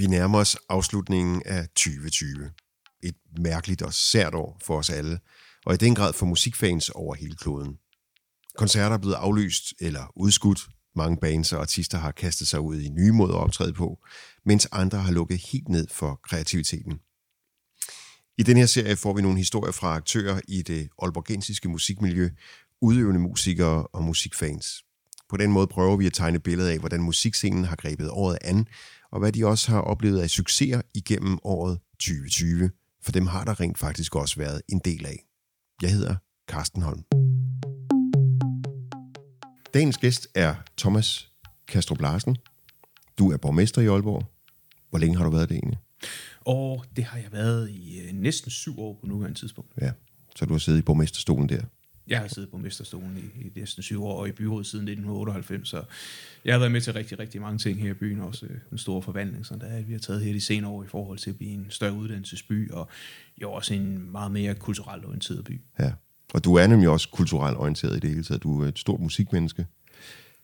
Vi nærmer os afslutningen af 2020. Et mærkeligt og sært år for os alle, og i den grad for musikfans over hele kloden. Koncerter er blevet aflyst eller udskudt. Mange bands og artister har kastet sig ud i nye måder at optræde på, mens andre har lukket helt ned for kreativiteten. I den her serie får vi nogle historier fra aktører i det olborgensiske musikmiljø, udøvende musikere og musikfans. På den måde prøver vi at tegne billedet af, hvordan musikscenen har grebet året an, og hvad de også har oplevet af succeser igennem året 2020. For dem har der rent faktisk også været en del af. Jeg hedder Carsten Holm. Dagens gæst er Thomas Kastrup Larsen. Du er borgmester i Aalborg. Hvor længe har du været det egentlig? Og det har jeg været i øh, næsten syv år på nuværende tidspunkt. Ja, så du har siddet i borgmesterstolen der. Jeg har siddet på mesterstolen i, i næsten syv år, og i byrådet siden 1998, så jeg har været med til rigtig, rigtig mange ting her i byen, også øh, en stor forvandling, som der er, vi har taget her de senere år i forhold til at blive en større uddannelsesby, og jo også en meget mere kulturelt orienteret by. Ja, og du er nemlig også kulturelt orienteret i det hele taget. Du er et stort musikmenneske.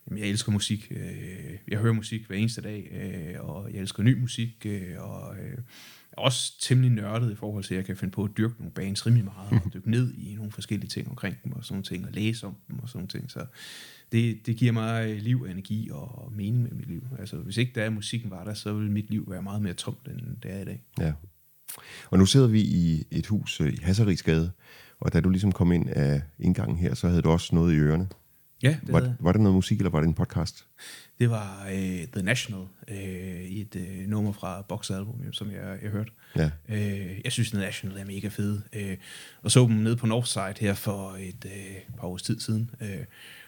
Jamen, jeg elsker musik. Øh, jeg hører musik hver eneste dag, øh, og jeg elsker ny musik, og også temmelig nørdet i forhold til, at jeg kan finde på at dyrke nogle bands rimelig meget, og dykke ned i nogle forskellige ting omkring dem, og sådan ting, og læse om dem, og sådan ting. Så det, det giver mig liv, energi og mening med mit liv. Altså, hvis ikke der er musikken var der, så ville mit liv være meget mere tomt, end det er i dag. Ja. Og nu sidder vi i et hus øh, i Hasserigsgade, og da du ligesom kom ind af indgangen her, så havde du også noget i ørerne. Ja, det var, var det noget musik, eller var det en podcast? Det var uh, The National, uh, i et uh, nummer fra Box Album, som jeg, jeg hørte. Ja. Uh, jeg synes, The National er mega fed. Uh, og så dem nede på Northside her for et uh, par års tid siden. Uh,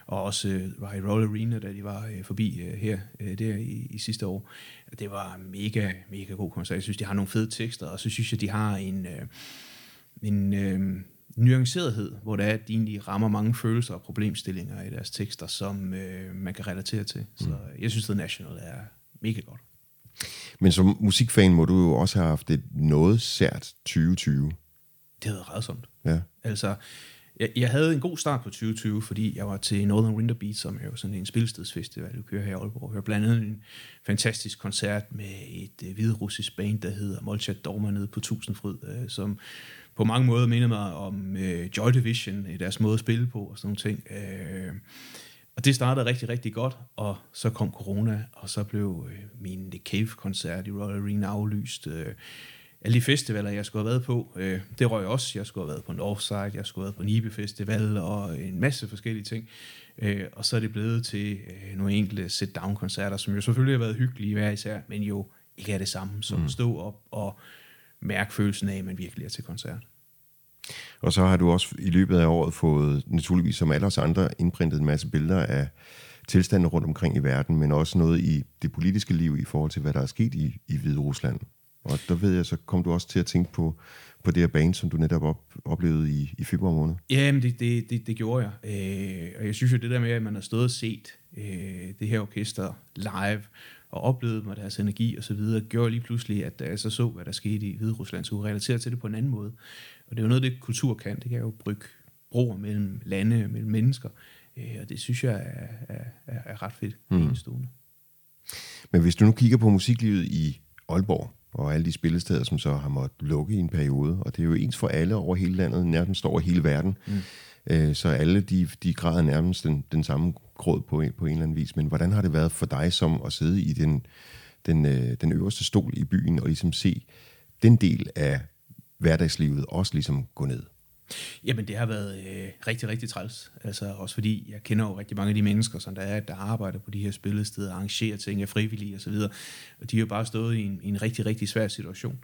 og også uh, var i Royal Arena, da de var uh, forbi uh, her uh, der i, i sidste år. Det var mega, mega god koncert. Jeg synes, de har nogle fede tekster, og så synes jeg, de har en... Uh, en uh, nuancerethed, hvor det er, at de egentlig rammer mange følelser og problemstillinger i deres tekster, som øh, man kan relatere til. Så mm. jeg synes, The National er mega godt. Men som musikfan må du jo også have haft et noget sært 2020. Det havde rædsomt. Ja. Altså, jeg, jeg havde en god start på 2020, fordi jeg var til Northern Winter Beat, som er jo sådan en spilstedsfestival, du kører her i Aalborg. Jeg hørte blandt andet en fantastisk koncert med et øh, hviderussisk band, der hedder Molchat Dorma nede på Tusindfryd, øh, som på mange måder minder mig om øh, Joy Division i deres måde at spille på og sådan nogle ting. Øh, og det startede rigtig, rigtig godt, og så kom corona, og så blev øh, min The Cave-koncert i Royal Arena aflyst. Øh, alle de festivaler, jeg skulle have været på, øh, det røg også. Jeg skulle have været på Northside, jeg skulle have været på Nibe Festival og en masse forskellige ting. Øh, og så er det blevet til øh, nogle enkelte sit-down-koncerter, som jo selvfølgelig har været hyggelige hver især, men jo ikke er det samme som mm. at stå op og mærke følelsen af, at man virkelig er til koncert. Og så har du også i løbet af året fået, naturligvis som alle os andre, indprintet en masse billeder af tilstanden rundt omkring i verden, men også noget i det politiske liv i forhold til, hvad der er sket i, i Hvide Rusland. Og der ved jeg, så kom du også til at tænke på, på det her band, som du netop op, oplevede i, i februar måned. Jamen, det, det, det, det gjorde jeg. Øh, og jeg synes jo, det der med, at man har stået og set øh, det her orkester live, og oplevede med deres energi og så videre, gjorde lige pludselig, at jeg så så, hvad der skete i Hvide Rusland, så kunne relatere til det på en anden måde. Og det er jo noget, det kultur kan. Det kan jo brygge broer mellem lande, mellem mennesker. Øh, og det synes jeg er, er, er, er ret fedt. Mm. Men hvis du nu kigger på musiklivet i Aalborg, og alle de spillesteder, som så har måttet lukke i en periode, og det er jo ens for alle over hele landet, nærmest over hele verden. Mm. Øh, så alle de, de græder nærmest den, den samme gråd på, på en eller anden vis. Men hvordan har det været for dig som at sidde i den, den, øh, den øverste stol i byen og ligesom se den del af hverdagslivet også ligesom gå ned? Jamen, det har været øh, rigtig, rigtig træls. Altså, også fordi jeg kender jo rigtig mange af de mennesker, som der er, der arbejder på de her spillesteder, arrangerer ting, er frivillige osv., og, og de har jo bare stået i en, i en rigtig, rigtig svær situation.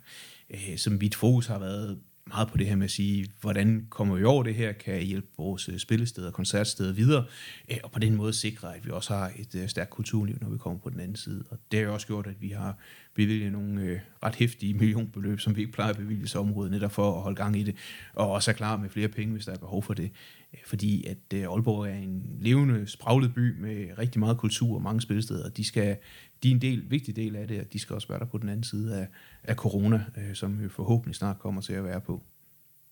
Øh, som mit fokus har været meget på det her med at sige, hvordan kommer vi over det her, kan hjælpe vores øh, spillesteder og koncertsteder videre, øh, og på den måde sikre, at vi også har et øh, stærkt kulturliv, når vi kommer på den anden side. Og det har jo også gjort, at vi har bevilge nogle øh, ret hæftige millionbeløb, som vi ikke plejer at bevilge til området, netop for at holde gang i det, og også er klar med flere penge, hvis der er behov for det. Øh, fordi at øh, Aalborg er en levende, spraglet by med rigtig meget kultur og mange spilsteder, og de skal de er en del, vigtig del af det, at de skal også være der på den anden side af, af corona, øh, som vi forhåbentlig snart kommer til at være på.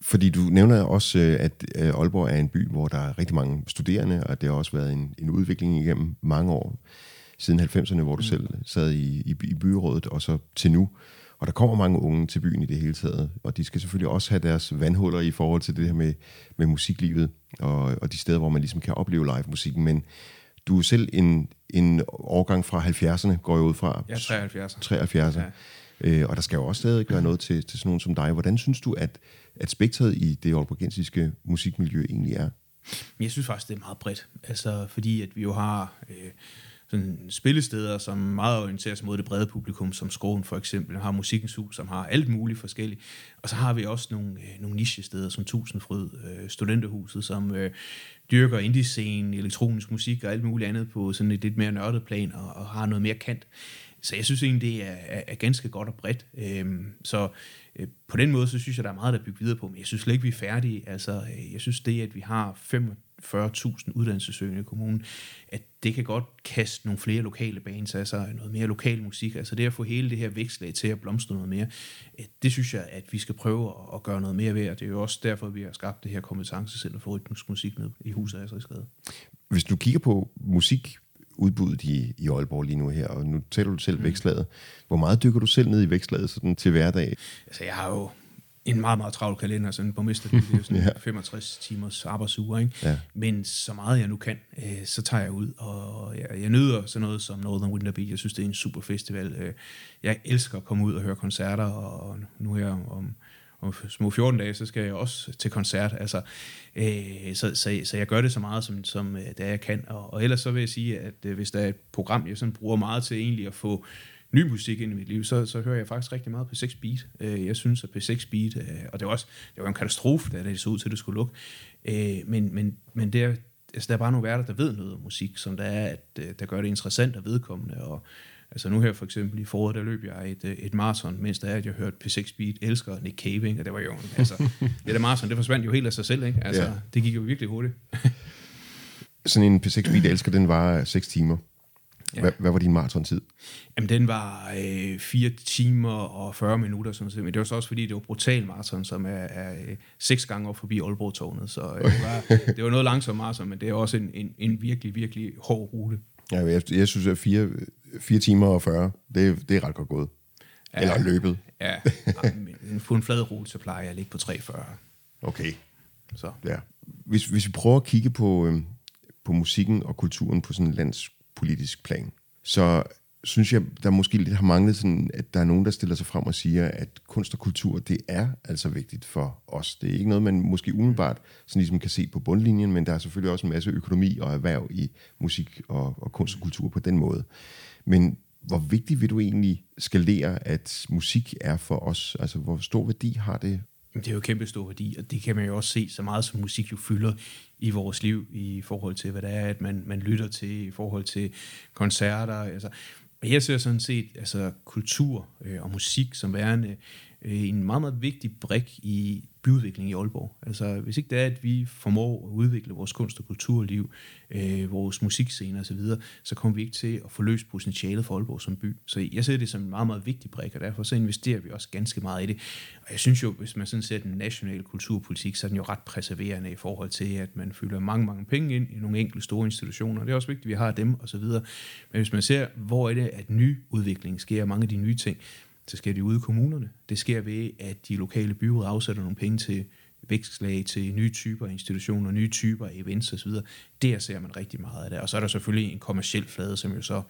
Fordi du nævner også, at Aalborg er en by, hvor der er rigtig mange studerende, og det har også været en, en udvikling igennem mange år siden 90'erne, hvor du mm. selv sad i, i, i byrådet, og så til nu. Og der kommer mange unge til byen i det hele taget, og de skal selvfølgelig også have deres vandhuller i forhold til det her med, med musiklivet, og, og de steder, hvor man ligesom kan opleve live-musikken. Men du er selv en, en årgang fra 70'erne, går jeg ud fra. Ja, 73. 73. Ja. Øh, og der skal jo også stadig være noget til, til sådan nogen som dig. Hvordan synes du, at, at spektret i det aalborgensiske musikmiljø egentlig er? Jeg synes faktisk, det er meget bredt. Altså, fordi at vi jo har... Øh, sådan spillesteder, som meget orienterer sig mod det brede publikum, som Skoven for eksempel, har Musikkens Hus, som har alt muligt forskelligt. Og så har vi også nogle, øh, nogle nichesteder, som Tusindfryd, øh, Studenterhuset, som øh, dyrker indie-scene, elektronisk musik og alt muligt andet på sådan et lidt mere nørdet plan, og, og har noget mere kant. Så jeg synes egentlig, det er, er, er ganske godt og bredt. Øhm, så øh, på den måde, så synes jeg, der er meget, der bygger videre på, men jeg synes slet ikke, vi er færdige. Altså, øh, jeg synes det, at vi har 45.000 uddannelsesøgende i kommunen, at det kan godt kaste nogle flere lokale bands af sig, noget mere lokal musik. Altså det at få hele det her vækstlag til at blomstre noget mere, det synes jeg, at vi skal prøve at, at gøre noget mere ved, og det er jo også derfor, vi har skabt det her kompetencecenter for rytmisk musik ned i huset af Skade. Hvis du kigger på musik udbuddet i, i Aalborg lige nu her, og nu taler du selv mm. vækslaget. Hvor meget dykker du selv ned i vækslaget sådan til hverdag? Altså, jeg har jo en meget, meget travl kalender, sådan en borgmester, det er sådan ja. 65 timers arbejdsuge, ikke? Ja. Men så meget jeg nu kan, øh, så tager jeg ud, og jeg, jeg nyder sådan noget som Northern Winter Beat. Jeg synes, det er en super festival. Øh, jeg elsker at komme ud og høre koncerter, og nu her om om små 14 dage, så skal jeg også til koncert. Altså, øh, så, så, så jeg gør det så meget, som, som øh, det jeg kan. Og, og ellers så vil jeg sige, at øh, hvis der er et program, jeg sådan bruger meget til egentlig at få ny musik ind i mit liv, så, så hører jeg faktisk rigtig meget på 6 Beat. Øh, jeg synes, at P6 Beat, øh, og det var også det var en katastrofe, da det så ud til, at det skulle lukke. Øh, men, men, men det er, altså, der er bare nogle værter, der ved noget om musik, som der er, at, øh, der gør det interessant og vedkommende, og Altså nu her for eksempel i foråret, der løb jeg et, øh, et maraton, mens der er, at jeg hørte P6 Beat, elsker Nick Cave, ikke? og det var jo, altså, det der maraton, det forsvandt jo helt af sig selv, ikke? Altså, ja. det gik jo virkelig hurtigt. Sådan en P6 Beat, elsker, den var 6 timer. Ja. Hvad, hvad var din maratontid? Jamen, den var øh, 4 timer og 40 minutter, sådan set. men det var så også fordi, det var brutal maraton, som er, er øh, seks gange op forbi Aalborg-tårnet, så øh, det, var, det var noget langsomt maraton, men det er også en, en, en virkelig, virkelig hård rute. Ja, jeg, jeg synes, at fire, fire timer og 40, det, det er ret godt gået. Ja, Eller løbet. Ja, men på en flad rute, så plejer jeg at ligge på 3,40. Okay. Så. Ja. Hvis, hvis vi prøver at kigge på, øh, på musikken og kulturen på sådan en politisk plan, så synes jeg, der måske lidt har manglet sådan, at der er nogen, der stiller sig frem og siger, at kunst og kultur, det er altså vigtigt for os. Det er ikke noget, man måske umiddelbart sådan ligesom kan se på bundlinjen, men der er selvfølgelig også en masse økonomi og erhverv i musik og, og kunst og kultur på den måde. Men hvor vigtigt vil du egentlig skalere, at musik er for os? Altså, hvor stor værdi har det? Det er jo kæmpe stor værdi, og det kan man jo også se så meget, som musik jo fylder i vores liv, i forhold til, hvad det er, at man, man lytter til, i forhold til koncerter. Altså, jeg ser sådan set altså, kultur øh, og musik som værende øh, en meget, meget vigtig brik i byudvikling i Aalborg. Altså, hvis ikke det er, at vi formår at udvikle vores kunst- og kulturliv, øh, vores musikscene osv., så, videre, så kommer vi ikke til at forløse potentialet for Aalborg som by. Så jeg ser det som en meget, meget vigtig brik, og derfor så investerer vi også ganske meget i det. Og jeg synes jo, hvis man sådan ser den nationale kulturpolitik, så er den jo ret præserverende i forhold til, at man fylder mange, mange penge ind i nogle enkelte store institutioner. Det er også vigtigt, at vi har dem osv. Men hvis man ser, hvor er det, at ny udvikling sker, mange af de nye ting, så sker det ude i kommunerne. Det sker ved, at de lokale byråd afsætter nogle penge til vækstlag, til nye typer institutioner, nye typer events osv. Der ser man rigtig meget af det. Og så er der selvfølgelig en kommersiel flade, som jo så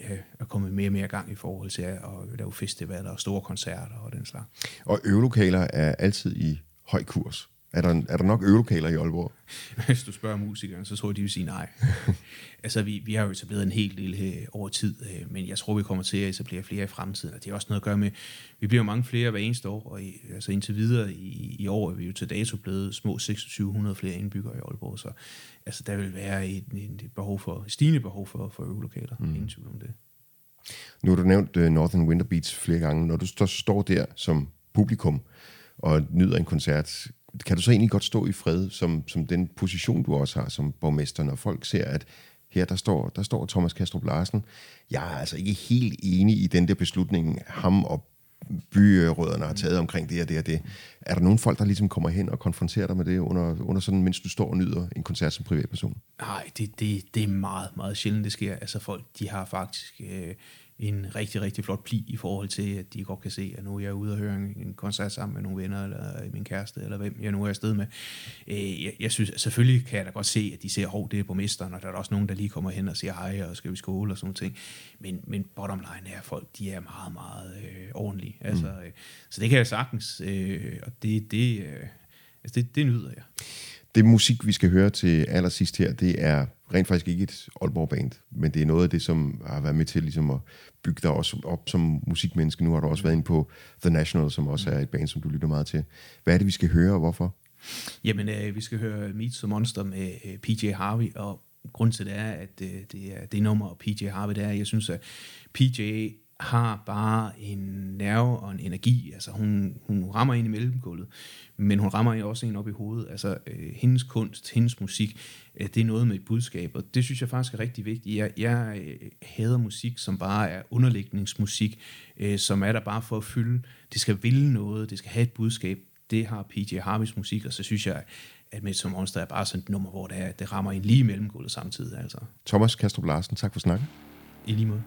øh, er kommet mere og mere gang i forhold til at lave festivaler og store koncerter og den slags. Og øvelokaler er altid i høj kurs. Er der, er der nok øvelokaler i Aalborg? Hvis du spørger musikeren, så tror jeg, de vil sige nej. altså, vi, vi har jo etableret en hel del her over tid, øh, men jeg tror, vi kommer til at etablere flere i fremtiden, og det har også noget at gøre med, vi bliver mange flere hver eneste år, og i, altså indtil videre i, i år er vi jo til dato blevet små 2600 flere indbyggere i Aalborg, så altså, der vil være et, et, behov for, et stigende behov for, for øvelokaler, mm. ingen tvivl om det. Nu har du nævnt uh, Northern Winter Beats flere gange. Når du står, står der som publikum og nyder en koncert, kan du så egentlig godt stå i fred som, som den position, du også har som borgmester, når folk ser, at her der står, der står Thomas Kastrup Larsen. Jeg er altså ikke helt enig i den der beslutning, ham og byrødderne har taget omkring det og det og det. Er der nogen folk, der ligesom kommer hen og konfronterer dig med det, under, under sådan, mens du står og nyder en koncert som privatperson? Nej, det, det, det er meget, meget sjældent, det sker. Altså folk, de har faktisk... Øh, en rigtig, rigtig flot pli i forhold til, at de godt kan se, at nu er jeg ude og høre en koncert sammen med nogle venner, eller min kæreste, eller hvem jeg nu er afsted med. Øh, jeg, jeg synes, selvfølgelig kan jeg da godt se, at de ser, hov, det er på mesteren, og der er også nogen, der lige kommer hen og siger hej, og skal vi skåle og sådan noget. Men, men bottom line er, at folk, de er meget, meget øh, ordentlige. Altså, mm. øh, så det kan jeg sagtens, øh, og det, det, øh, altså det, det nyder jeg. Det musik, vi skal høre til allersidst her, det er rent faktisk ikke et Aalborg-band, men det er noget af det, som har været med til ligesom at bygge dig også op som musikmenneske. Nu har du også været inde på The National, som også er et band, som du lytter meget til. Hvad er det, vi skal høre, og hvorfor? Jamen, øh, vi skal høre Meet the Monster med øh, PJ Harvey, og grund til det er, at øh, det er det nummer, PJ Harvey, det er, jeg synes, at PJ har bare en nerve og en energi. Altså hun, hun rammer ind i mellemgulvet, men hun rammer også en op i hovedet. Altså øh, hendes kunst, hendes musik, øh, det er noget med et budskab, og det synes jeg faktisk er rigtig vigtigt. Jeg, jeg øh, hader musik, som bare er underlægningsmusik, øh, som er der bare for at fylde. Det skal ville noget, det skal have et budskab. Det har PJ Harveys musik, og så synes jeg, at med som Monster er bare sådan et nummer, hvor det, er, det rammer en lige mellemgulvet samtidig. Altså. Thomas Kastrup Larsen, tak for snakken. I lige måde.